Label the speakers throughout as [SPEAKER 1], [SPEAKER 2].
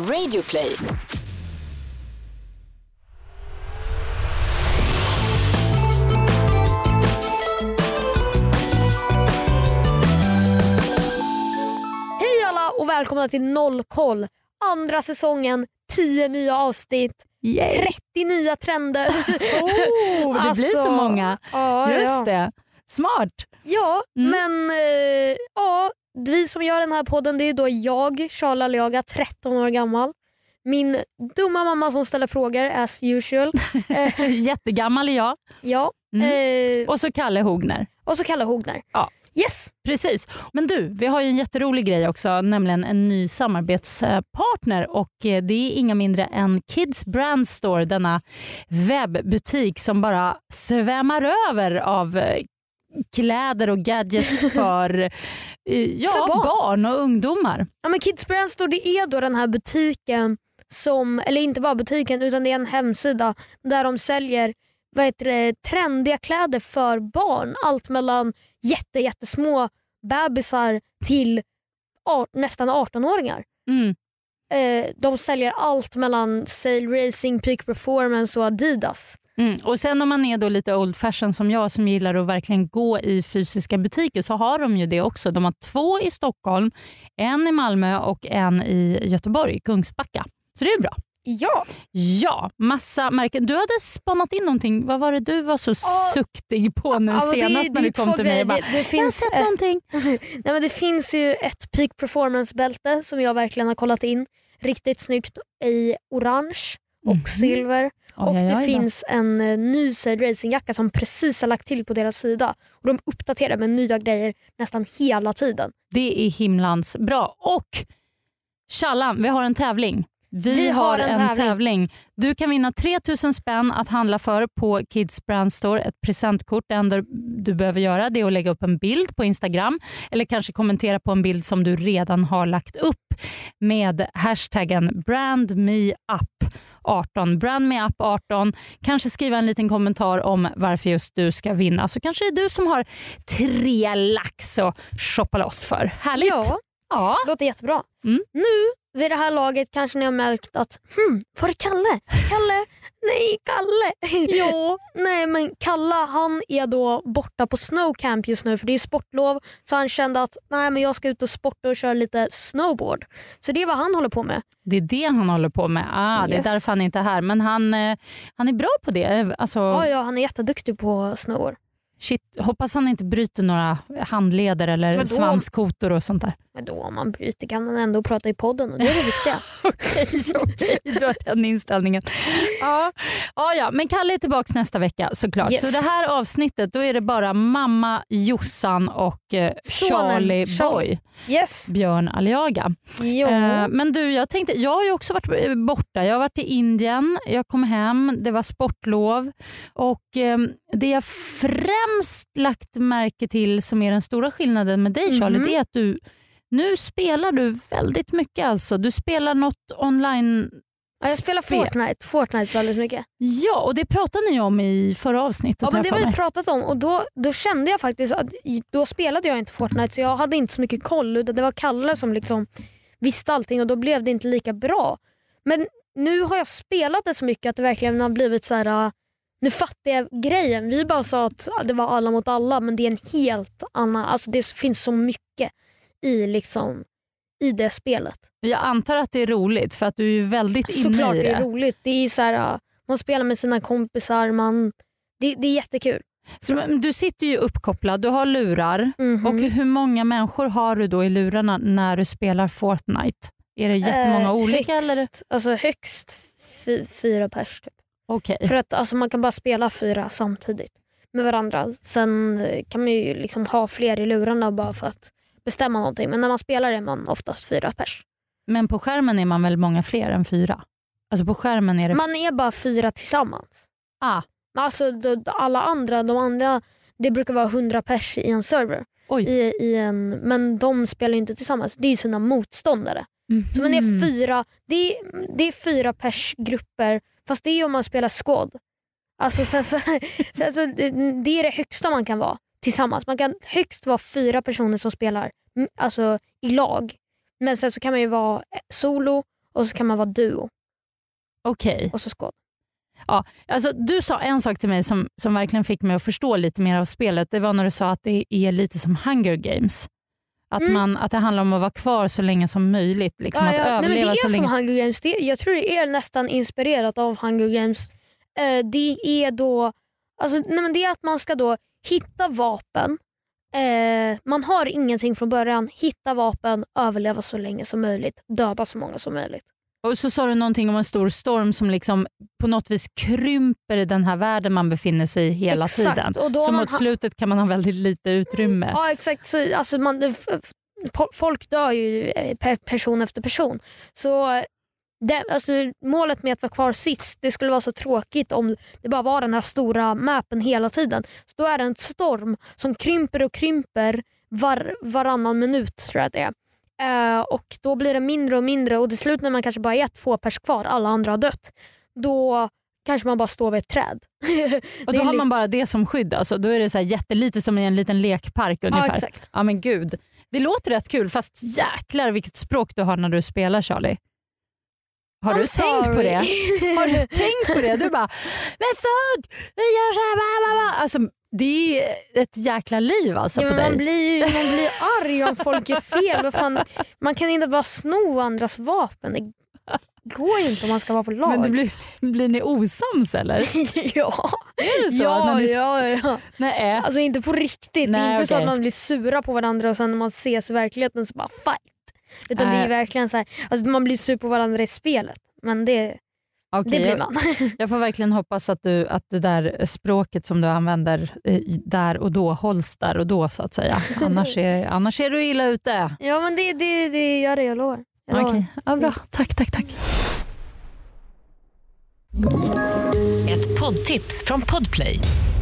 [SPEAKER 1] Radioplay.
[SPEAKER 2] Hej alla och välkomna till Noll koll. Andra säsongen, 10 nya avsnitt,
[SPEAKER 3] Yay.
[SPEAKER 2] 30 nya trender.
[SPEAKER 3] Oh, det blir så
[SPEAKER 2] Alltså,
[SPEAKER 3] många.
[SPEAKER 2] Ja,
[SPEAKER 3] Just
[SPEAKER 2] ja.
[SPEAKER 3] det. Smart.
[SPEAKER 2] Ja,
[SPEAKER 3] Mm.
[SPEAKER 2] men eh, ja, vi som gör den här podden det är då jag, Charla Aliaga, 13 år gammal. Min dumma mamma som ställer frågor as usual. Eh,
[SPEAKER 3] Jättegammal är jag.
[SPEAKER 2] ja.
[SPEAKER 3] Mm.
[SPEAKER 2] Eh,
[SPEAKER 3] Och så Kalle Hogner.
[SPEAKER 2] och så Kalle Hogner.
[SPEAKER 3] Ja.
[SPEAKER 2] Yes,
[SPEAKER 3] Precis. Men du, vi har ju en jätterolig grej också, nämligen en ny samarbetspartner och eh, det är inga mindre än Kids Brand Store, denna webbutik som bara svämmar över av eh, kläder och gadgets för, eh, ja,
[SPEAKER 2] För barn.
[SPEAKER 3] barn och ungdomar.
[SPEAKER 2] Ja, men Kids Brand Store det är då den här butiken som, eller inte bara butiken utan det är en hemsida där de säljer vad heter det, trendiga kläder för barn. Allt mellan jätte, jättesmå bebisar till ar- nästan 18-åringar.
[SPEAKER 3] Mm.
[SPEAKER 2] Eh, de säljer allt mellan Sail Racing, Peak Performance och Adidas.
[SPEAKER 3] Mm. Och sen om man är då lite old fashion som jag som gillar att verkligen gå i fysiska butiker så har de ju det också. De har två i Stockholm, en i Malmö och en i Göteborg, Kungsbacka. Så det är bra.
[SPEAKER 2] Ja,
[SPEAKER 3] Ja, massa märken. Du hade spannat in någonting. Vad var det du var så suktig på nu
[SPEAKER 2] men
[SPEAKER 3] senast
[SPEAKER 2] det,
[SPEAKER 3] när du kom till mig? bara,
[SPEAKER 2] Det, det,
[SPEAKER 3] jag har
[SPEAKER 2] finns
[SPEAKER 3] sett
[SPEAKER 2] ett,
[SPEAKER 3] någonting.
[SPEAKER 2] Nej, men det finns ju ett Peak Performance-bälte som jag verkligen har kollat in. Riktigt snyggt i orange och
[SPEAKER 3] Mhm.
[SPEAKER 2] silver. och
[SPEAKER 3] Oj, oj,
[SPEAKER 2] det
[SPEAKER 3] oj då.
[SPEAKER 2] finns en eh, ny Racing-jacka som precis har lagt till på deras sida. Och De uppdaterar med nya grejer nästan hela tiden.
[SPEAKER 3] Det är himlans bra. Och Challan, vi har en tävling. Vi,
[SPEAKER 2] Vi har en tävling.
[SPEAKER 3] tävling. Du kan vinna 3000 spänn att handla för på Kids Brand Store. Ett presentkort. Det enda du behöver göra det är att lägga upp en bild på Instagram eller kanske kommentera på en bild som du redan har lagt upp med hashtaggen brandmeup18. Brandmeup18. Kanske skriva en liten kommentar om varför just du ska vinna. Så kanske det är du som har tre lax att shoppa loss för. Härligt!
[SPEAKER 2] Ja,
[SPEAKER 3] Ja.
[SPEAKER 2] låter jättebra.
[SPEAKER 3] Mm.
[SPEAKER 2] Nu vid det här laget kanske ni har märkt att hmm, var är Kalle? Kalle? Nej, Kalle!
[SPEAKER 3] Ja.
[SPEAKER 2] Nej men Kalle han är då borta på snowcamp just nu för det är sportlov så han kände att nej men jag ska ut och sporta och köra lite snowboard. Så det är vad han håller på med.
[SPEAKER 3] Det är det han håller på med. Ah, Det är
[SPEAKER 2] Yes.
[SPEAKER 3] därför han inte är här. Men han, eh, han är bra på det. Alltså,
[SPEAKER 2] Ja, ja, han är jätteduktig på snowboard.
[SPEAKER 3] shit, hoppas han inte bryter några handleder eller svanskotor och sånt där.
[SPEAKER 2] Men då om man bryter kan han ändå prata i podden och det är det viktiga.
[SPEAKER 3] Okej, okej. Du har den inställningen. Ja. Ja, ja, men Kalle är tillbaka nästa vecka såklart.
[SPEAKER 2] Yes.
[SPEAKER 3] Så det här avsnittet då är det bara mamma Jossan och eh, Charlie. Boy,
[SPEAKER 2] Yes.
[SPEAKER 3] Björn Aliaga.
[SPEAKER 2] Jo.
[SPEAKER 3] Eh, men du, jag tänkte, jag har ju också varit eh, borta. Jag har varit i Indien, jag kom hem, det var sportlov och eh, det jag främst lagt märke till som är den stora skillnaden med dig Charlie,
[SPEAKER 2] Mhm.
[SPEAKER 3] det är att du nu spelar du väldigt mycket alltså. Du spelar något online.
[SPEAKER 2] ja, jag spelar
[SPEAKER 3] spel.
[SPEAKER 2] Fortnite, Fortnite väldigt mycket.
[SPEAKER 3] Ja, och det pratade ni om i förra avsnittet.
[SPEAKER 2] Ja, men det har vi pratat om och då, då kände jag faktiskt att då spelade jag inte Fortnite så jag hade inte så mycket koll det var Kalle som liksom visste allting och då blev det inte lika bra. Men nu har jag spelat det så mycket att det verkligen har blivit så här. äh, nu fattar jag grejen. Vi bara sa att det var alla mot alla men det är en helt annan, alltså det finns så mycket i liksom i det spelet.
[SPEAKER 3] Jag antar att det är roligt för att du är väldigt inne
[SPEAKER 2] Såklart
[SPEAKER 3] i
[SPEAKER 2] det
[SPEAKER 3] det.
[SPEAKER 2] är roligt. Det är så här, man spelar med sina kompisar, man, det, det är jättekul.
[SPEAKER 3] Så, du sitter ju uppkopplad, du har lurar.
[SPEAKER 2] Mhm.
[SPEAKER 3] Och hur många människor har du då i lurarna när du spelar Fortnite? Är det jättemånga
[SPEAKER 2] Eh,
[SPEAKER 3] olika?
[SPEAKER 2] högst,
[SPEAKER 3] Eller?
[SPEAKER 2] Alltså högst fy, fyra pers. Typ.
[SPEAKER 3] Okej.
[SPEAKER 2] För att alltså, man kan bara spela fyra samtidigt med varandra. Sen kan man ju liksom ha fler i lurarna bara för att bestämma någonting. Men när man spelar är man oftast fyra pers.
[SPEAKER 3] Men på skärmen är man väl många fler än fyra? Alltså på skärmen är det...
[SPEAKER 2] Man är bara fyra tillsammans.
[SPEAKER 3] ah,
[SPEAKER 2] alltså de, alla andra, de andra, det brukar vara hundra pers i en server.
[SPEAKER 3] oj.
[SPEAKER 2] I, i en, men de spelar inte tillsammans, det är sina motståndare. Så men det, är
[SPEAKER 3] Mhm.
[SPEAKER 2] fyra, det, är, det är fyra pers grupper fast det är om man spelar squad. Alltså, sen, så, sen, så, det är det högsta man kan vara tillsammans. Man kan högst vara fyra personer som spelar alltså, i lag. Men sen så kan man ju vara eh, solo och så kan man vara duo
[SPEAKER 3] Okej.
[SPEAKER 2] och så skåd.
[SPEAKER 3] Alltså, du sa en sak till mig som, som verkligen fick mig att förstå lite mer av spelet. Det var när du sa att det är lite som Hunger Games. Att,
[SPEAKER 2] Mm.
[SPEAKER 3] man, att det handlar om att vara kvar så länge som möjligt. Liksom att
[SPEAKER 2] Nej, men det
[SPEAKER 3] överleva
[SPEAKER 2] är
[SPEAKER 3] så
[SPEAKER 2] som
[SPEAKER 3] länge.
[SPEAKER 2] Hunger Games. Det, jag tror det är nästan inspirerat av Hunger Games. Eh, det är då alltså, nej, men det är att man ska då hitta vapen. Eh, man har ingenting från början. Hitta vapen, överleva så länge som möjligt, döda så många som möjligt.
[SPEAKER 3] Och så sa du någonting om en stor storm som liksom på något vis krymper den här världen man befinner sig i hela
[SPEAKER 2] Exakt,
[SPEAKER 3] tiden.
[SPEAKER 2] och då
[SPEAKER 3] Så mot slutet kan man ha väldigt lite utrymme.
[SPEAKER 2] Ja exakt. Så, alltså, man, folk dör ju eh, per person efter person. Så det, alltså, målet med att vara kvar sist, det skulle vara så tråkigt om det bara var den här stora mappen hela tiden. Så då är det en storm som krymper och krymper var, varannan minut tror jag det är. Eh, och då blir det mindre och mindre och till slut när man kanske bara är två pers kvar, alla andra har dött, då kanske man bara står vid ett träd.
[SPEAKER 3] Och då har man bara det som skydd. Alltså, då är det så här jättelite som i en liten lekpark
[SPEAKER 2] ja,
[SPEAKER 3] ungefär.
[SPEAKER 2] exakt.
[SPEAKER 3] Ja men gud. Det låter rätt kul fast jäklar vilket språk du har när du spelar Charlie. Har du tänkt på det? Har du tänkt på det? Du bara “men fuck, vi gör så här”. bla, bla, bla." Alltså, det är ett jäkla liv alltså
[SPEAKER 2] Ja,
[SPEAKER 3] på
[SPEAKER 2] men man,
[SPEAKER 3] dig.
[SPEAKER 2] blir ju, man blir arg om folk gör fel. Vad fan, man kan inte bara sno andras vapen. Det går inte om man ska vara på lag.
[SPEAKER 3] Men det blir, blir ni osams eller?
[SPEAKER 2] ja,
[SPEAKER 3] Är det så?
[SPEAKER 2] ja,
[SPEAKER 3] ni...
[SPEAKER 2] ja, ja.
[SPEAKER 3] Nej.
[SPEAKER 2] Alltså inte på riktigt. det
[SPEAKER 3] Nej,
[SPEAKER 2] är inte så
[SPEAKER 3] okej.
[SPEAKER 2] att man blir sura på varandra och sen när man ses i verkligheten så bara fight. Utan det
[SPEAKER 3] Nej.
[SPEAKER 2] är verkligen så här, alltså man blir sur på varandra i spelet. Men det,
[SPEAKER 3] Okej,
[SPEAKER 2] det blir
[SPEAKER 3] jag,
[SPEAKER 2] man.
[SPEAKER 3] jag får verkligen hoppas att, du, att det där språket som du använder eh, där och då hålls där och då så att säga. Annars är, annars är du illa ute.
[SPEAKER 2] ja men det, det, det gör det, jag lovar. Jag.
[SPEAKER 3] Okej, ja, bra. Tack, tack, tack.
[SPEAKER 1] Ett poddtips från Podplay.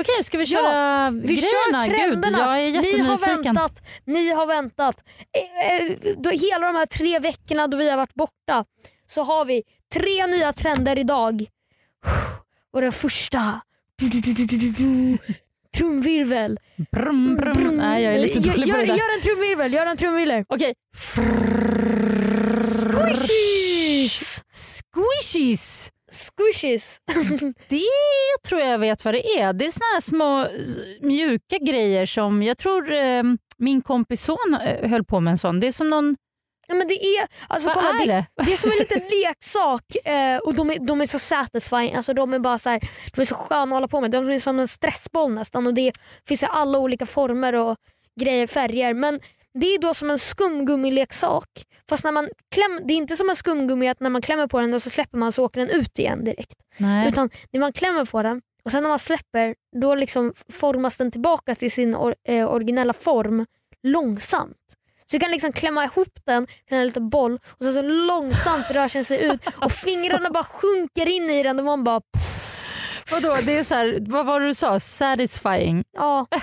[SPEAKER 3] Okej, ska vi köra
[SPEAKER 2] Vi
[SPEAKER 3] grejerna?
[SPEAKER 2] kör trenderna.
[SPEAKER 3] Gud, jag är
[SPEAKER 2] ni har
[SPEAKER 3] jättenyfiken.
[SPEAKER 2] väntat. Ni har väntat. Eh, eh, hela de här tre veckorna då vi har varit borta så har vi tre nya trender idag. Och den första... Trumvirvel.
[SPEAKER 3] Brum, brum. Nej, jag är lite
[SPEAKER 2] Gör-
[SPEAKER 3] dålig på
[SPEAKER 2] gör,
[SPEAKER 3] det där.
[SPEAKER 2] gör en trumvirvel. Gör en trumvirvel.
[SPEAKER 3] Okej.
[SPEAKER 2] Squishies!
[SPEAKER 3] Squishies.
[SPEAKER 2] Squishies.
[SPEAKER 3] Det tror jag vet vad det är. Det är såna här små mjuka grejer som jag tror eh, min kompis son eh, höll på med en sån. Det är som någon...
[SPEAKER 2] Ja, men det är, alltså,
[SPEAKER 3] Vad
[SPEAKER 2] kolla,
[SPEAKER 3] är det?
[SPEAKER 2] Det är som en liten leksak eh, och de är, de är så satisfying. Alltså, de är bara så här, de är så sköna att hålla på med. De är som en stressboll nästan och det finns i alla olika former och grejer, färger. Men det är då som en skumgummileksak. Fast när man kläm, det är inte som en skumgummi att när man klämmer på den och så släpper man så åker den ut igen direkt.
[SPEAKER 3] Nej.
[SPEAKER 2] Utan när man klämmer på den och sen när man släpper då liksom formas den tillbaka till sin or, eh, originella form långsamt. Så du kan liksom klämma ihop den till en liten boll och sen så långsamt rör den sig ut och fingrarna bara sjunker in i den och man bara
[SPEAKER 3] Vadå, det är så här, vad var det du sa? Satisfying?
[SPEAKER 2] ja.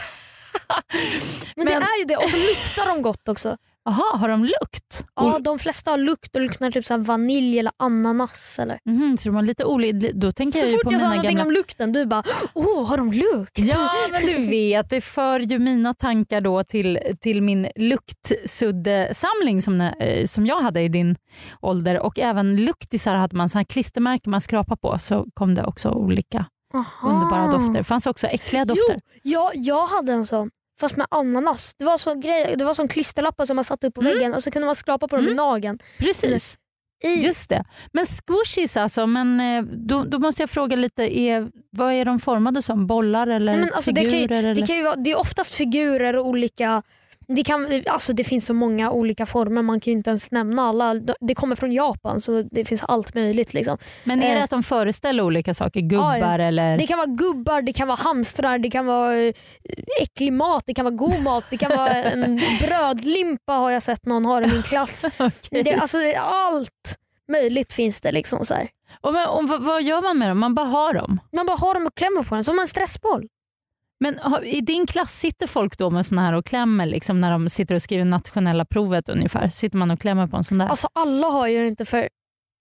[SPEAKER 2] Men, det
[SPEAKER 3] Men-
[SPEAKER 2] är ju det och så luktar de gott också.
[SPEAKER 3] Jaha, har de lukt?
[SPEAKER 2] Ja, de flesta har lukt och luktar typ så vanilj eller ananas. Eller.
[SPEAKER 3] Mhm, så de har lite olika... Då tänker
[SPEAKER 2] Så
[SPEAKER 3] jag
[SPEAKER 2] fort
[SPEAKER 3] på
[SPEAKER 2] jag sa någonting
[SPEAKER 3] gamla...
[SPEAKER 2] om lukten du bara åh har de lukt?
[SPEAKER 3] Ja men du vet, det för ju mina tankar då till, till min luktsuddesamling som, eh, som jag hade i din ålder och även luktisar hade man så här klistermärken man skrapar på så kom det också olika
[SPEAKER 2] Aha.
[SPEAKER 3] underbara dofter. Det fanns också äckliga dofter.
[SPEAKER 2] Jo, ja, jag hade en sån. Fast med ananas. Det var, så grej, det var som klisterlappar som man satte upp på
[SPEAKER 3] Mm.
[SPEAKER 2] väggen och så kunde man skrapa på dem i nageln.
[SPEAKER 3] Precis,
[SPEAKER 2] I,
[SPEAKER 3] just det. Men squishies alltså, men eh, då, då måste jag fråga lite, är, vad är de formade som? Bollar eller
[SPEAKER 2] Nej, men alltså det,
[SPEAKER 3] figurer?
[SPEAKER 2] kan ju,
[SPEAKER 3] eller?
[SPEAKER 2] det, kan ju vara, det är oftast figurer och olika Det, kan, alltså det finns så många olika former, man kan ju inte ens nämna alla. Det kommer från Japan så det finns allt möjligt. Liksom.
[SPEAKER 3] Men är det
[SPEAKER 2] Eh.
[SPEAKER 3] att de föreställer olika saker? Gubbar
[SPEAKER 2] Ja,
[SPEAKER 3] eller?
[SPEAKER 2] Det kan vara gubbar, det kan vara hamstrar, det kan vara eh, äcklig mat, det kan vara god mat, det kan vara en brödlimpa har jag sett någon ha i min klass.
[SPEAKER 3] Okej.
[SPEAKER 2] Det, alltså, allt möjligt finns det. liksom så här.
[SPEAKER 3] Och, men, och, vad, vad gör man med dem? Man bara har dem?
[SPEAKER 2] Man bara har dem och klämmer på den som en stressboll.
[SPEAKER 3] Men i din klass sitter folk då med såna här och klämmer liksom när de sitter och skriver nationella provet ungefär? Sitter man och klämmer på en sån där?
[SPEAKER 2] Alltså alla har ju inte för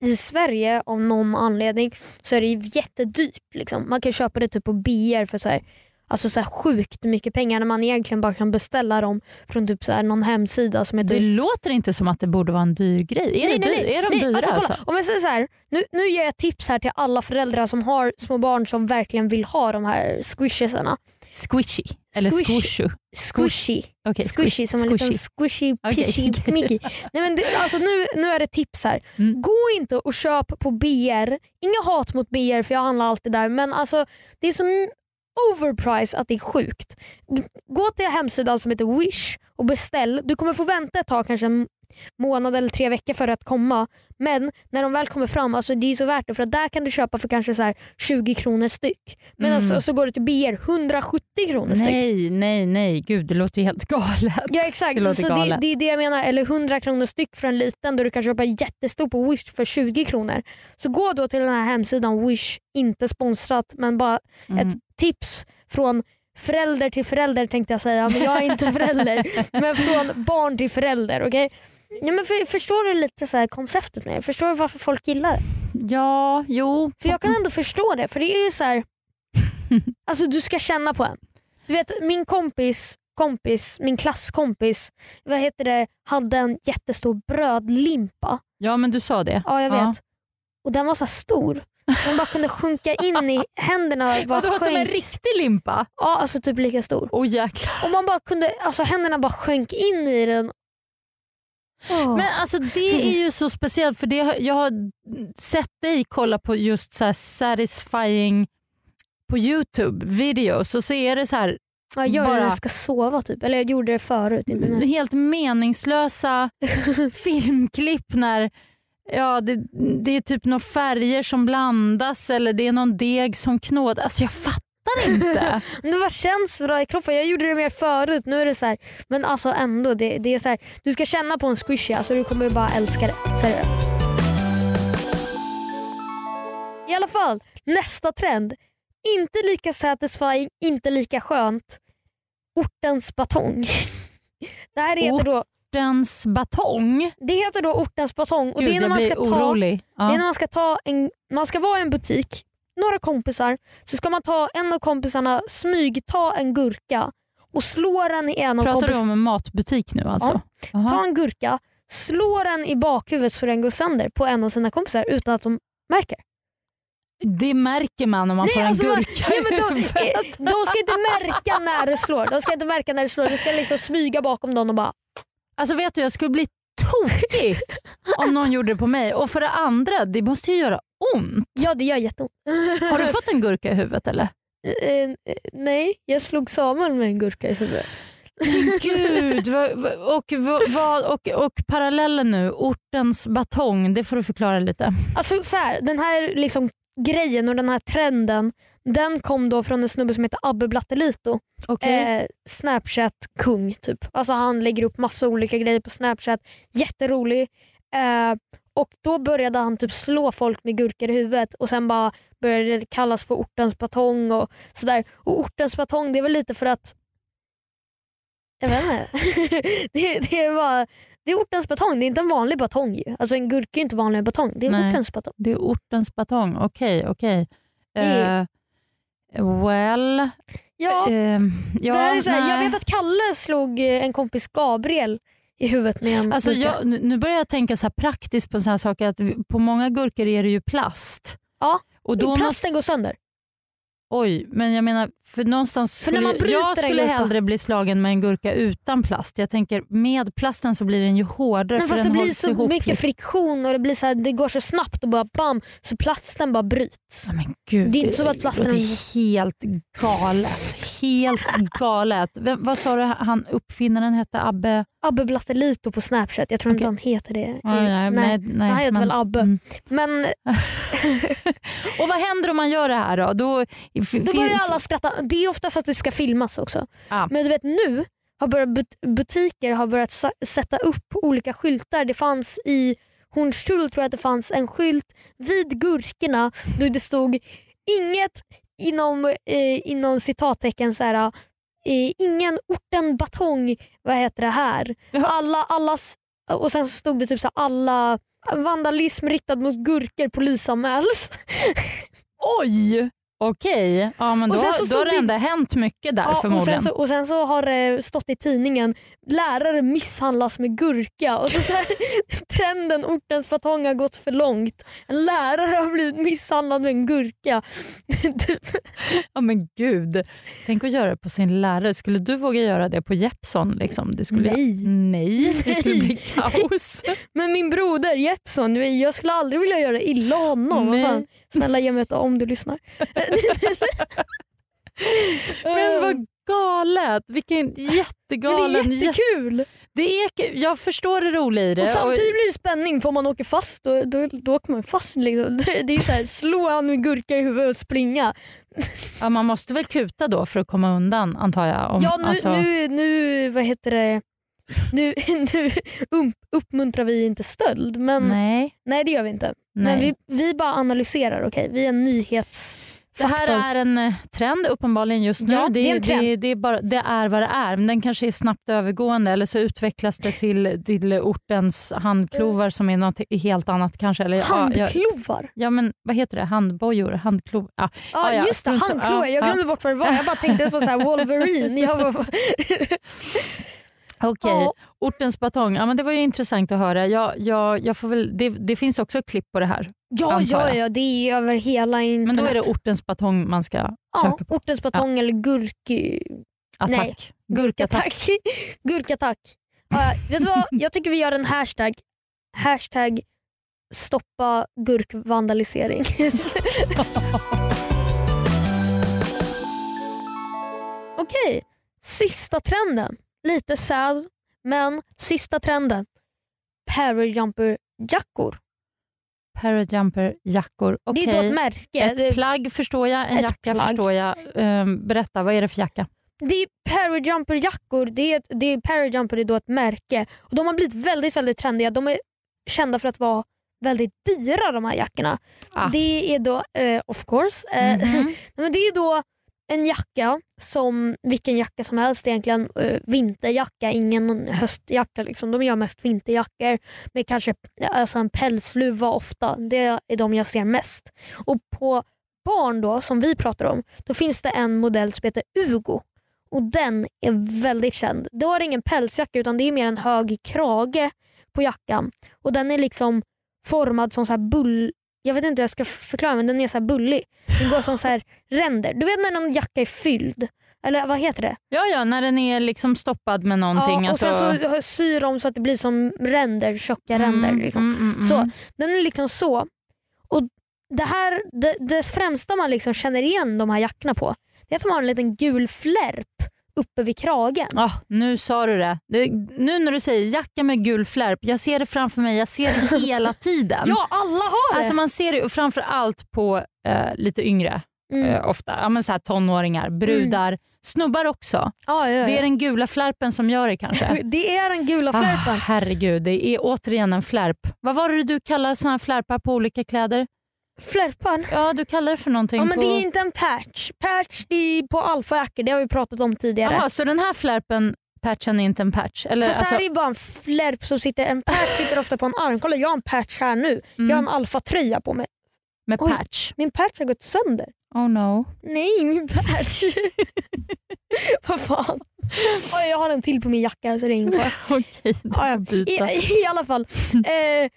[SPEAKER 2] i Sverige av någon anledning så är det jättedyrt. Liksom. Man kan köpa det typ på BR för så här, alltså så här sjukt mycket pengar när man egentligen bara kan beställa dem från typ så här någon hemsida som är
[SPEAKER 3] det
[SPEAKER 2] dyr.
[SPEAKER 3] låter inte som att det borde vara en dyr grej. Är,
[SPEAKER 2] Nej,
[SPEAKER 3] det
[SPEAKER 2] nej,
[SPEAKER 3] dyr?
[SPEAKER 2] nej.
[SPEAKER 3] är de
[SPEAKER 2] Nej,
[SPEAKER 3] dyra
[SPEAKER 2] alltså,
[SPEAKER 3] alltså?
[SPEAKER 2] Om jag säger så här, nu, nu ger jag tips här till alla föräldrar som har små barn som verkligen vill ha de här squishesarna.
[SPEAKER 3] Squishy? Eller
[SPEAKER 2] Squish-
[SPEAKER 3] squishu?
[SPEAKER 2] Squishy.
[SPEAKER 3] Okej,
[SPEAKER 2] Squishy som en liten squishy pishy
[SPEAKER 3] okej.
[SPEAKER 2] Mickey. Nej, men det, alltså nu, nu är det tips här.
[SPEAKER 3] Mm.
[SPEAKER 2] Gå inte och köp på BR. Inga hat mot BR för jag handlar alltid där men alltså det är så overpriced att det är sjukt. Gå till hemsidan som heter Wish och beställ. Du kommer få vänta ett tag, kanske en månad eller tre veckor för att komma. Men när de väl kommer fram, alltså det är så värt det för att där kan du köpa för kanske så här 20 kronor styck. Men
[SPEAKER 3] Mm.
[SPEAKER 2] alltså, så går du till BR 170 kronor styck.
[SPEAKER 3] Nej, nej, nej. Gud, det låter ju helt galet.
[SPEAKER 2] Ja exakt,
[SPEAKER 3] Det
[SPEAKER 2] så det, det är det jag menar. Eller 100 kronor styck för en liten då du kan köpa jättestor på Wish för 20 kronor. Så gå då till den här hemsidan Wish, inte sponsrat men bara
[SPEAKER 3] Mm.
[SPEAKER 2] ett tips från förälder till förälder tänkte jag säga, men jag är inte förälder. men från barn till förälder. okej? Ja, men för, förstår du lite så här konceptet med det? Förstår du varför folk gillar det?
[SPEAKER 3] Ja, jo.
[SPEAKER 2] För jag kan ändå förstå det. För det är ju så här, alltså du ska känna på en. Du vet min kompis, kompis min klasskompis vad heter det, hade en jättestor brödlimpa.
[SPEAKER 3] Ja, men du sa det.
[SPEAKER 2] Ja jag vet.
[SPEAKER 3] Ja.
[SPEAKER 2] Och den var så här stor. Den bara kunde sjunka in i händerna. Bara
[SPEAKER 3] det var som en riktig limpa?
[SPEAKER 2] Ja, alltså typ lika stor.
[SPEAKER 3] Åh jäklar.
[SPEAKER 2] Och man bara kunde, alltså händerna bara sjönk in i den.
[SPEAKER 3] Men alltså det är ju så speciellt för det, jag har sett dig kolla på just så här satisfying på Youtube videos och så är det så här
[SPEAKER 2] jag gör det när
[SPEAKER 3] bara-
[SPEAKER 2] jag ska sova typ. Eller jag gjorde det förut. Inte nu.
[SPEAKER 3] helt meningslösa filmklipp när ja, det, det är typ några färger som blandas eller det är någon deg som knådas. Alltså jag fattar inte.
[SPEAKER 2] Men det bara känns bra i kroppen. Jag gjorde det mer förut. Nu är det så här, men alltså ändå. Det, det är så här, du ska känna på en squishy. Alltså du kommer bara älska det. Seriöst. I alla fall, nästa trend. Inte lika satisfying, inte lika skönt. Ortens batong. Det här heter då,
[SPEAKER 3] Ortens batong.
[SPEAKER 2] det heter då ortens batong. Och
[SPEAKER 3] Gud,
[SPEAKER 2] det är när man ska ta
[SPEAKER 3] orolig.
[SPEAKER 2] Det är
[SPEAKER 3] Ja.
[SPEAKER 2] när man ska ta en, man ska vara i en butik, några kompisar, så ska man ta en av kompisarna, smygta en gurka och slå den i en av
[SPEAKER 3] Pratar du
[SPEAKER 2] kompisarna.
[SPEAKER 3] om en matbutik nu alltså? Jaha.
[SPEAKER 2] Ta en gurka, slå den i bakhuvudet så den går sönder på en av sina kompisar utan att de märker.
[SPEAKER 3] Det märker man om man får en
[SPEAKER 2] alltså,
[SPEAKER 3] gurka
[SPEAKER 2] ja, men de,
[SPEAKER 3] huvudet.
[SPEAKER 2] de ska inte märka när du slår. De ska inte märka när du slår. Du ska liksom smyga bakom dem och bara
[SPEAKER 3] Alltså vet du, jag skulle bli tokig om någon gjorde det på mig. Och för det andra, det måste ju göra ont.
[SPEAKER 2] ja det gör jätteont.
[SPEAKER 3] Har du fått en gurka i huvudet eller?
[SPEAKER 2] Eh, eh, nej, jag slog Samuel med en gurka i huvudet.
[SPEAKER 3] Gud, och, vad, och, och parallellen nu, ortens batong, det får du förklara lite.
[SPEAKER 2] Alltså så här, den här liksom grejen och den här trenden den kom då från en snubbe som heter Abbe Blattelito.
[SPEAKER 3] Okay.
[SPEAKER 2] Eh, Snapchat-kung typ. Alltså han lägger upp massa olika grejer på Snapchat. Jätterolig. Eh, och då började han typ slå folk med gurkor i huvudet och sen bara började det kallas för ortens batong och sådär. Och ortens batong det är väl lite för att jag vet inte. det, det, är bara, det är ortens batong, det är inte en vanlig batong ju. Alltså en gurka är inte vanlig batong, det är
[SPEAKER 3] Nej.
[SPEAKER 2] ortens batong.
[SPEAKER 3] Det är ortens batong, okej. okej.
[SPEAKER 2] Det är-
[SPEAKER 3] Eh, well,
[SPEAKER 2] Ja,
[SPEAKER 3] eh, ja,
[SPEAKER 2] det här är så här, jag vet att Kalle slog en kompis Gabriel i huvudet med en
[SPEAKER 3] Alltså jag, nu börjar jag tänka så här praktiskt på så här saker att på många gurkor är det ju plast.
[SPEAKER 2] Ja,
[SPEAKER 3] och då måste,
[SPEAKER 2] Plasten går sönder.
[SPEAKER 3] Oj, men jag menar, för någonstans
[SPEAKER 2] För när
[SPEAKER 3] skulle, jag
[SPEAKER 2] en
[SPEAKER 3] skulle hellre bli slagen med en gurka utan plast. Jag tänker med plasten så blir den ju hårdare
[SPEAKER 2] Men
[SPEAKER 3] för
[SPEAKER 2] fast
[SPEAKER 3] den
[SPEAKER 2] det blir så
[SPEAKER 3] ihop.
[SPEAKER 2] mycket
[SPEAKER 3] liksom.
[SPEAKER 2] friktion och det, blir så här, det går så snabbt och bara bam så plasten bara bryts.
[SPEAKER 3] Men gud,
[SPEAKER 2] Det är inte så att plasten-
[SPEAKER 3] Det är helt galet. Helt galet. Vem, vad sa du han uppfinnaren hette? Abbe?
[SPEAKER 2] Abbe Blattelito på Snapchat, jag tror inte
[SPEAKER 3] Okej.
[SPEAKER 2] han heter det.
[SPEAKER 3] Ja, nej, nej, nej,
[SPEAKER 2] han heter
[SPEAKER 3] men-
[SPEAKER 2] väl Abbe.
[SPEAKER 3] mm.
[SPEAKER 2] Men
[SPEAKER 3] Och vad händer om man gör det här då? Då,
[SPEAKER 2] då börjar alla skratta. Det är oftast att det ska filmas också.
[SPEAKER 3] Ja.
[SPEAKER 2] Men du vet nu har börjat but- butiker har börjat sätta upp olika skyltar. Det fanns i Hornstull tror jag att det fanns en skylt vid gurkorna då det stod inget inom, eh, inom citattecken så här, eh, ingen orten batong, vad heter det här? Alla, allas, och sen så stod det typ så här, alla vandalism riktad mot gurkor polisanmäls.
[SPEAKER 3] Oj! Okej, ja, men
[SPEAKER 2] Och
[SPEAKER 3] då, då har det ändå hänt mycket där
[SPEAKER 2] Ja, och,
[SPEAKER 3] förmodligen.
[SPEAKER 2] sen så, och sen så har det stått i tidningen lärare misshandlas med gurka. Och så så här, trenden ortens batong har gått för långt. En lärare har blivit misshandlad med en gurka. Typ.
[SPEAKER 3] Ja men gud, tänk att göra det på sin lärare. Skulle du våga göra det på Jeppson? Liksom? Det skulle,
[SPEAKER 2] Nej.
[SPEAKER 3] Nej, det skulle bli kaos.
[SPEAKER 2] Men min broder Jeppsson, jag skulle aldrig vilja göra illa honom.
[SPEAKER 3] Nej.
[SPEAKER 2] Snälla ge mig ett om du lyssnar.
[SPEAKER 3] Men vad galet! Vilken
[SPEAKER 2] Men
[SPEAKER 3] jättegalen...
[SPEAKER 2] det är jättekul!
[SPEAKER 3] Det är, kul. jag förstår det roliga i det.
[SPEAKER 2] Och samtidigt blir det spänning för om man åker fast då, då, då åker man fast. Liksom. Det det är så här, slå han med gurka i huvudet och springa.
[SPEAKER 3] ja, man måste väl kuta då för att komma undan antar jag? Om,
[SPEAKER 2] Ja nu,
[SPEAKER 3] alltså,
[SPEAKER 2] nu, nu vad heter det? Nu, nu um, uppmuntrar vi inte stöld men nej,
[SPEAKER 3] Nej,
[SPEAKER 2] det gör vi inte.
[SPEAKER 3] nej.
[SPEAKER 2] Men vi, vi bara analyserar, okej? Vi är en
[SPEAKER 3] det
[SPEAKER 2] nyhetsfaktor.
[SPEAKER 3] här är en eh, trend uppenbarligen just nu.
[SPEAKER 2] Ja, det är en trend.
[SPEAKER 3] Det, det, är bara, det är vad det är. Men den kanske är snabbt övergående eller så utvecklas det till, till ortens handklovar som är något helt annat kanske. Eller, ja,
[SPEAKER 2] Handklovar.
[SPEAKER 3] ja, men vad heter det? Handbojor? Handklov? Ja.
[SPEAKER 2] Ja,
[SPEAKER 3] Ah, ja,
[SPEAKER 2] just det, handklovar.
[SPEAKER 3] Ja,
[SPEAKER 2] Jag
[SPEAKER 3] ja.
[SPEAKER 2] glömde bort vad det var. Jag bara tänkte på så Wolverine. Jag bara,
[SPEAKER 3] Okej,
[SPEAKER 2] Ja.
[SPEAKER 3] ortens batong. Ja, men det var ju intressant att höra. Jag, jag, jag får väl, det, det finns också klipp på det här.
[SPEAKER 2] ja, ja, ja, det är över hela internet.
[SPEAKER 3] Men då är det ortens batong man ska
[SPEAKER 2] ja,
[SPEAKER 3] söka på.
[SPEAKER 2] ortens batong eller gurk...
[SPEAKER 3] Attack.
[SPEAKER 2] Nej.
[SPEAKER 3] Gurkattack.
[SPEAKER 2] Tack. Gurkattack. Ja, vet du vad? Jag tycker vi gör en hashtag. Hashtag stoppa gurkvandalisering. Okej, sista trenden. Lite sad, men sista trenden. Parajumper-jackor.
[SPEAKER 3] Parajumper-jackor.
[SPEAKER 2] Det är då ett märke.
[SPEAKER 3] Ett
[SPEAKER 2] Det-
[SPEAKER 3] plagg förstår jag, en
[SPEAKER 2] Ett
[SPEAKER 3] jacka
[SPEAKER 2] plagg.
[SPEAKER 3] förstår jag. Ehm, berätta, vad är det för jacka?
[SPEAKER 2] Det är Parajumper-jackor. Det är, ett- det är Parajumper är då ett märke. Och De har blivit väldigt väldigt trendiga. De är kända för att vara väldigt dyra de här jackorna.
[SPEAKER 3] Ah.
[SPEAKER 2] Det är då, eh, of course, eh,
[SPEAKER 3] Mhm.
[SPEAKER 2] men det är då en jacka som vilken jacka som helst egentligen. Eh, vinterjacka, ingen höstjacka. Liksom. De gör mest vinterjackor med kanske alltså en pälsluva ofta. Det är de jag ser mest. Och på barn då, som vi pratar om, då finns det en modell som heter Ugo. Och Den är väldigt känd. Då är det ingen pälsjacka utan det är mer en hög krage på jackan. Och Den är liksom formad som så här bull... Jag vet inte hur jag ska förklara men den är så bullig. Den går som så här ränder. Du vet när en jacka är fylld? Eller vad heter det?
[SPEAKER 3] Ja, ja, när den är liksom stoppad med någonting.
[SPEAKER 2] Ja, och
[SPEAKER 3] alltså...
[SPEAKER 2] sen så syr de så att det blir som ränder, tjocka ränder.
[SPEAKER 3] Mm,
[SPEAKER 2] Liksom.
[SPEAKER 3] mm, mm, mm.
[SPEAKER 2] Så Den är liksom så. Och det, här, det, det främsta man liksom känner igen de här jackorna på det är att de har en liten gul flärp uppe vid kragen.
[SPEAKER 3] Ah, nu sa du det. du. Nu när du säger jacka med gul flärp, jag ser det framför mig. Jag ser det hela tiden.
[SPEAKER 2] Ja, alla har det!
[SPEAKER 3] Alltså man ser det framför allt på eh, lite yngre,
[SPEAKER 2] mm.
[SPEAKER 3] eh, ofta. Ja, men så här, tonåringar, brudar, snubbar också.
[SPEAKER 2] ja, ja, ja.
[SPEAKER 3] Det är den gula flärpen som gör det kanske.
[SPEAKER 2] det är den gula
[SPEAKER 3] Ah,
[SPEAKER 2] flärpen.
[SPEAKER 3] herregud, det är återigen en flärp. Vad var det du kallar såna här flärpar på olika kläder?
[SPEAKER 2] Flärpan?
[SPEAKER 3] Ja, du kallar det för någonting
[SPEAKER 2] Ja, men
[SPEAKER 3] på...
[SPEAKER 2] det är inte en patch. Patch det är på alfajackor, det har vi pratat om tidigare.
[SPEAKER 3] Jaha, så den här flärpen, patchen är inte en patch? Eller,
[SPEAKER 2] Fast det
[SPEAKER 3] alltså,
[SPEAKER 2] här är ju bara en flärp som sitter, en patch sitter ofta på en arm. Kolla jag har en patch här nu.
[SPEAKER 3] mm,
[SPEAKER 2] Jag har en alfatröja på mig.
[SPEAKER 3] med
[SPEAKER 2] Oj.
[SPEAKER 3] patch?
[SPEAKER 2] Min patch har gått sönder.
[SPEAKER 3] Oh no.
[SPEAKER 2] Nej, min patch. Vad fan. Oj, jag har en till på min jacka så det är ingen fara.
[SPEAKER 3] Okej, du får byta.
[SPEAKER 2] I, I alla fall. Eh,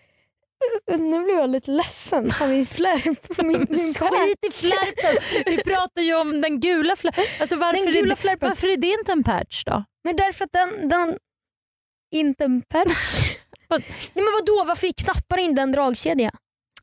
[SPEAKER 2] nu blev jag lite ledsen för min flärp. Min, min
[SPEAKER 3] Skit i flärpen! Vi pratar ju om den gula flärpen. Alltså varför,
[SPEAKER 2] Den gula
[SPEAKER 3] är
[SPEAKER 2] flärpen.
[SPEAKER 3] varför är det inte en patch då?
[SPEAKER 2] Men därför att den... den inte en patch.
[SPEAKER 3] Vad-
[SPEAKER 2] Nej, men vadå, varför knappar inte en dragkedja?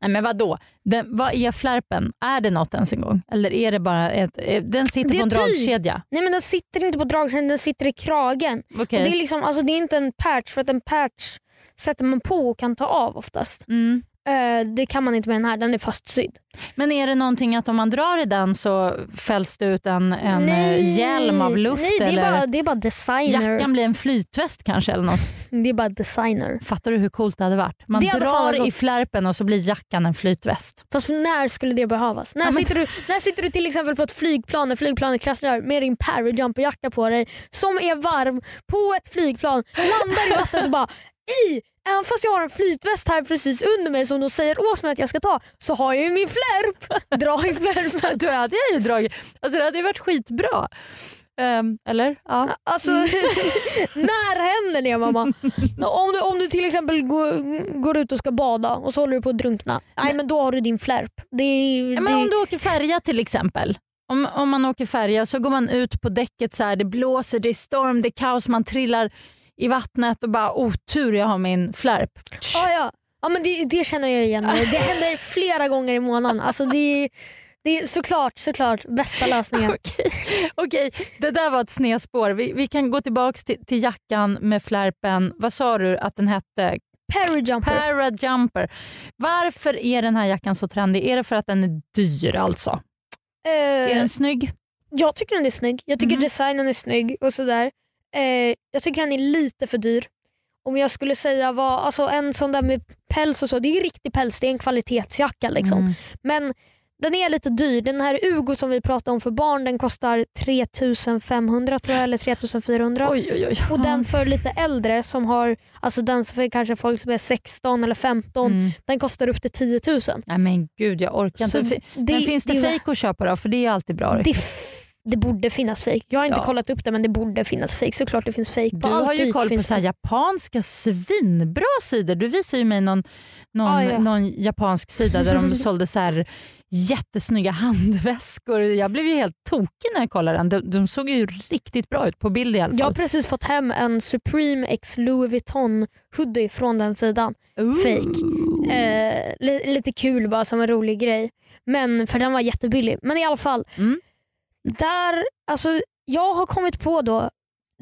[SPEAKER 3] Nej, men vadå? Den, vad är flärpen? Är det något ens en gång? Eller är det bara ett, eh, den sitter
[SPEAKER 2] Det
[SPEAKER 3] på en
[SPEAKER 2] tyg.
[SPEAKER 3] dragkedja?
[SPEAKER 2] Nej men den sitter inte på dragkedjan, den sitter i kragen. Och Det, är liksom, alltså, det är inte en patch för att en patch sätter man på och kan ta av oftast.
[SPEAKER 3] Mm.
[SPEAKER 2] Eh, det kan man inte med den här, den är fastsydd.
[SPEAKER 3] Men är det någonting att om man drar i den så fälls det ut en, en eh, hjälm av luft?
[SPEAKER 2] Nej, det är,
[SPEAKER 3] eller
[SPEAKER 2] bara, det är bara designer.
[SPEAKER 3] Jackan blir en flytväst kanske eller något?
[SPEAKER 2] Det är bara designer.
[SPEAKER 3] Fattar du hur coolt det hade varit? Man
[SPEAKER 2] Det
[SPEAKER 3] drar i flärpen och så blir jackan en flytväst.
[SPEAKER 2] Fast när skulle det behövas? När,
[SPEAKER 3] Ja, men-
[SPEAKER 2] sitter, du, när sitter du till exempel på ett flygplan när flygplanet kraschar med din parajumperjacka på dig som är varm på ett flygplan, landar i vattnet och bara i, även fast jag har en flytväst här precis under mig som de säger åt mig att jag ska ta så har jag ju min flärp. Dra i flärpen.
[SPEAKER 3] Då hade jag ju dragit. Alltså det hade ju varit skitbra. Ehm, eller? Ja.
[SPEAKER 2] Alltså, när händer det mamma? Om du, om du till exempel går, går ut och ska bada och så håller du på att drunkna. Nej men då har du din flärp. Det,
[SPEAKER 3] Ja, men
[SPEAKER 2] det,
[SPEAKER 3] om du åker färja till exempel. Om, om man åker färja så går man ut på däcket så här, det blåser, det är storm, det är kaos, man trillar i vattnet och bara otur jag har min flärp.
[SPEAKER 2] Ja, ja. ja men det, det känner jag igen mig. Det händer flera gånger i månaden. Alltså det, det är såklart, såklart bästa lösningen.
[SPEAKER 3] Okej, Okej, det där var ett snedspår. Vi, vi kan gå tillbaka till, till jackan med flärpen. Vad sa du att den hette?
[SPEAKER 2] Parajumper.
[SPEAKER 3] Parajumper. Varför är den här jackan så trendig? Är det för att den är dyr alltså? Är
[SPEAKER 2] Eh,
[SPEAKER 3] den snygg?
[SPEAKER 2] jag tycker den är snygg. Jag tycker
[SPEAKER 3] Mhm.
[SPEAKER 2] designen är snygg och sådär. Eh, jag tycker den är lite för dyr. Om jag skulle säga vad, alltså en sån där med päls och så, det är ju riktig päls, det är en kvalitetsjacka. Liksom.
[SPEAKER 3] Mm.
[SPEAKER 2] Men den är lite dyr. Den här Ugo som vi pratade om för barn den kostar 3500 tror jag, eller 3400.
[SPEAKER 3] Oj, oj, oj.
[SPEAKER 2] Och den för lite äldre som har, alltså den för kanske folk som är 16 eller 15,
[SPEAKER 3] Mm.
[SPEAKER 2] den kostar upp till 10 000.
[SPEAKER 3] Nej men gud, jag orkar
[SPEAKER 2] Så
[SPEAKER 3] inte.
[SPEAKER 2] det-
[SPEAKER 3] men finns det,
[SPEAKER 2] det-
[SPEAKER 3] fejk att köpa då? För det är alltid bra.
[SPEAKER 2] Det, det borde finnas fake. Jag har inte
[SPEAKER 3] Ja.
[SPEAKER 2] kollat upp det men det borde finnas fake. Såklart det finns fake.
[SPEAKER 3] Du har ju koll på så här japanska svinbra sidor. Du visade ju mig någon, någon,
[SPEAKER 2] Ah, ja.
[SPEAKER 3] någon japansk sida där de sålde så här jättesnygga handväskor. Jag blev ju helt tokig när jag kollade den. De, de såg ju riktigt bra ut på bild i alla
[SPEAKER 2] Jag har
[SPEAKER 3] fall.
[SPEAKER 2] precis fått hem en Supreme X Louis Vuitton hoodie från den sidan. fake. Eh, li- lite kul bara som en rolig grej. Men för den var jättebillig. Men i alla fall.
[SPEAKER 3] Mm.
[SPEAKER 2] Där, alltså, jag har kommit på då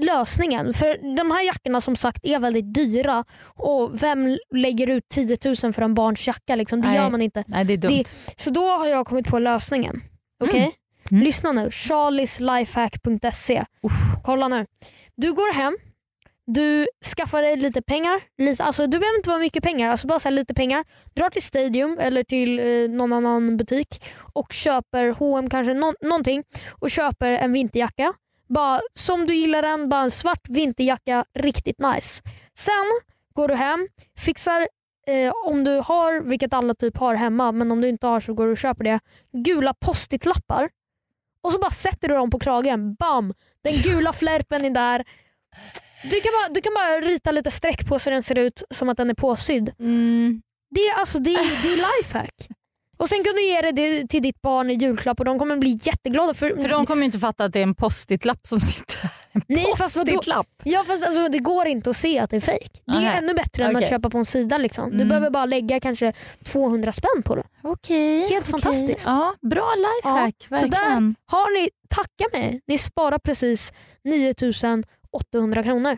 [SPEAKER 2] lösningen. För de här jackorna som sagt är väldigt dyra och vem lägger ut 10 000 för en barns jacka? Liksom? Det
[SPEAKER 3] Nej.
[SPEAKER 2] gör man inte.
[SPEAKER 3] Nej, det är dumt.
[SPEAKER 2] Så då har jag kommit på lösningen. Okej?
[SPEAKER 3] Mm. Mm.
[SPEAKER 2] Lyssna nu. charlieslifehack.se. Kolla nu. Du går hem, du skaffar dig lite pengar. Lite, alltså, du behöver inte vara mycket pengar, alltså bara så här lite pengar. Drar till Stadium eller till eh, någon annan butik och köper H&M kanske no någonting och köper en vinterjacka. Bara som du gillar den, bara en svart vinterjacka, riktigt nice. Sen går du hem, fixar eh, om du har, vilket alla typ har hemma, men om du inte har så går du och köper det, gula post-it-lappar och så bara sätter du dem på kragen. Bam! Den gula flärpen är där. Du kan, bara, du kan bara rita lite streck på så den ser ut som att den är påsydd.
[SPEAKER 3] Mm.
[SPEAKER 2] Det är, alltså, det, det är lifehack. Och sen kan du ge det- till ditt barn i julklapp och de kommer bli jätteglada. För,
[SPEAKER 3] För de kommer ju inte fatta att det är en post-it-lapp som sitter här. En
[SPEAKER 2] Nej, fast vadå? Ja fast alltså, det går inte att se att det är fake. Det är ännu bättre än att köpa på en sida. Liksom. Du
[SPEAKER 3] Mm.
[SPEAKER 2] behöver bara lägga kanske 200 spänn på det.
[SPEAKER 3] Okej.
[SPEAKER 2] Helt fantastiskt.
[SPEAKER 3] Ja, bra lifehack.
[SPEAKER 2] Ja, så
[SPEAKER 3] verkligen.
[SPEAKER 2] Har ni, tacka mig, ni sparar precis 9800 kronor.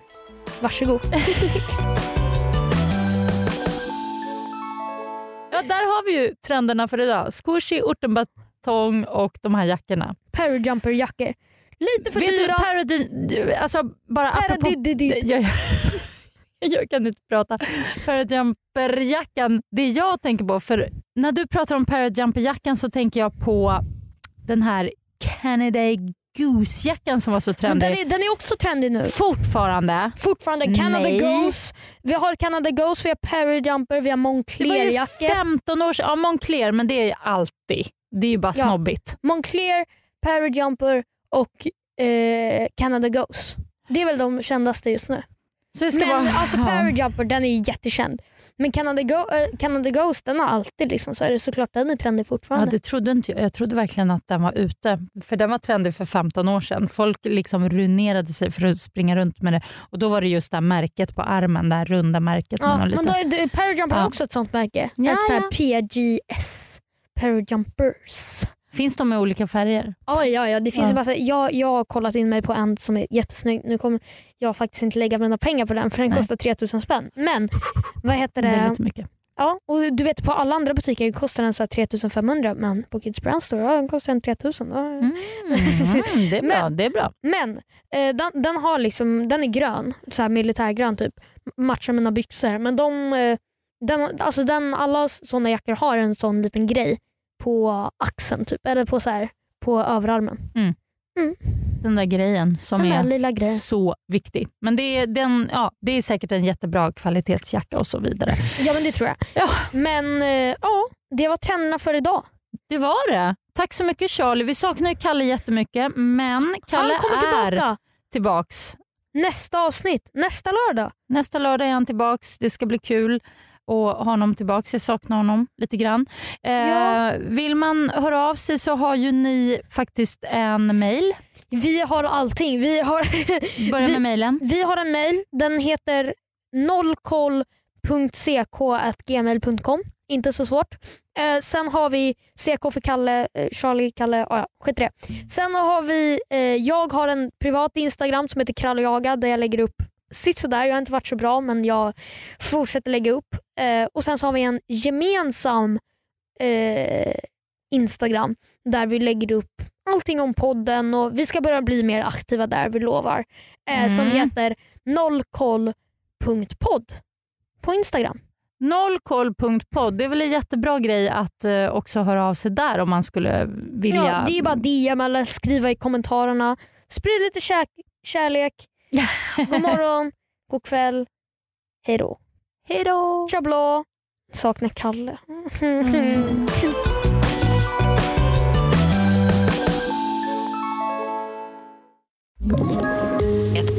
[SPEAKER 2] Varsågod.
[SPEAKER 3] Ja, där har vi ju trenderna för idag. Squishy, ortenbatong och de här jackorna.
[SPEAKER 2] Parajumper-jackor. Lite för
[SPEAKER 3] du,
[SPEAKER 2] dyra.
[SPEAKER 3] du, alltså bara apropå...
[SPEAKER 2] Paradididid.
[SPEAKER 3] Jag, jag kan inte prata. Parajumperjackan, det jag tänker på, för när du pratar om parajumperjackan så tänker jag på den här Canada Goose-jackan som var så
[SPEAKER 2] Men
[SPEAKER 3] trendig.
[SPEAKER 2] den, är, den är också trendig nu.
[SPEAKER 3] Fortfarande.
[SPEAKER 2] Fortfarande Canada
[SPEAKER 3] Nej.
[SPEAKER 2] Goose. Vi har Canada Goose, vi har Parajumper, vi har
[SPEAKER 3] Det var ju
[SPEAKER 2] Moncler-jackor.
[SPEAKER 3] 15 år sedan. Ja, Moncler, men det är ju alltid. Det är ju bara
[SPEAKER 2] Ja.
[SPEAKER 3] snobbigt.
[SPEAKER 2] Moncler, Parajumper och eh, Canada Goose. Det är väl de kändaste just nu. Men
[SPEAKER 3] vara,
[SPEAKER 2] alltså
[SPEAKER 3] ja.
[SPEAKER 2] Parajumper den är ju jättekänd. Men Canada, Go äh, Canada Ghost den har alltid liksom, så är det såklart den är trendig
[SPEAKER 3] Ja,
[SPEAKER 2] fortfarande.
[SPEAKER 3] det trodde inte jag. Jag trodde verkligen att den var ute. För den var trendig för 15 år sedan. Folk liksom ruinerade sig för att springa runt med det. Och Då var det just det här märket på armen, det här runda märket.
[SPEAKER 2] ja, men
[SPEAKER 3] liten-
[SPEAKER 2] då är, Parajumper
[SPEAKER 3] Ja.
[SPEAKER 2] också ett sånt märke.
[SPEAKER 3] Ja,
[SPEAKER 2] ett så
[SPEAKER 3] ja.
[SPEAKER 2] PGS. Parajumpers.
[SPEAKER 3] Finns de i olika färger?
[SPEAKER 2] Ja, ja, ja, det finns
[SPEAKER 3] Ja.
[SPEAKER 2] bara, jag, jag har kollat in mig på en som är jättesnygg. Nu kommer jag faktiskt inte lägga mina pengar på den för den
[SPEAKER 3] Nej.
[SPEAKER 2] kostar 3000 spänn. Men vad heter
[SPEAKER 3] Det
[SPEAKER 2] det?
[SPEAKER 3] är lite mycket.
[SPEAKER 2] Ja, och du vet på alla andra butiker kostar den så här 3500 men på Kids Brand Store ja, den kostar den 3000. Ja.
[SPEAKER 3] Mm, det är bra.
[SPEAKER 2] Men-
[SPEAKER 3] det är bra.
[SPEAKER 2] Men eh, den, den, har liksom, den är grön, så här militärgrön typ. Matchar mina byxor. Men de, eh, den, alltså den, alla såna jackor har en sån liten grej på axeln typ. Eller på, så här, på överarmen.
[SPEAKER 3] Den där grejen som
[SPEAKER 2] där
[SPEAKER 3] är
[SPEAKER 2] grejen.
[SPEAKER 3] så viktig. Men det är, den, ja, det är säkert en jättebra kvalitetsjacka och så vidare.
[SPEAKER 2] Ja men det tror jag.
[SPEAKER 3] Ja.
[SPEAKER 2] Men eh, ja, det var trenderna för idag.
[SPEAKER 3] Det var det. Tack så mycket Charlie. Vi saknar ju Kalle jättemycket men Kalle
[SPEAKER 2] Han kommer
[SPEAKER 3] är
[SPEAKER 2] tillbaka
[SPEAKER 3] tillbaks.
[SPEAKER 2] nästa avsnitt, nästa lördag.
[SPEAKER 3] Nästa lördag är han tillbaks. Det ska bli kul ha honom tillbaks. Jag saknar honom lite grann. Eh,
[SPEAKER 2] Ja.
[SPEAKER 3] Vill man höra av sig så har ju ni faktiskt en mail.
[SPEAKER 2] Vi har allting. Vi har,
[SPEAKER 3] Börja
[SPEAKER 2] Vi-
[SPEAKER 3] med mailen.
[SPEAKER 2] vi har en mail. Den heter nollkoll.ck.gmail.com. Inte så svårt. Eh, sen har vi CK för Kalle, eh, Charlie, Kalle, ah, ja, skit det. Sen har vi, eh, jag har en privat Instagram som heter kralljaga där jag lägger upp sitt sådär. Jag har inte varit så bra men jag fortsätter lägga upp. Eh, och Sen så har vi en gemensam eh, Instagram där vi lägger upp allting om podden och vi ska börja bli mer aktiva där, vi lovar. Eh, Som
[SPEAKER 3] Mm.
[SPEAKER 2] heter nollkoll.podd på Instagram.
[SPEAKER 3] Nollkoll.podd. Det är väl en jättebra grej att eh, också höra av sig där om man skulle vilja.
[SPEAKER 2] Ja, det är bara DM eller skriva i kommentarerna. Sprid lite kär kärlek. God morgon, god kväll, hej då.
[SPEAKER 3] Hej då!
[SPEAKER 2] Tjablå. Saknar Kalle.
[SPEAKER 3] Mm.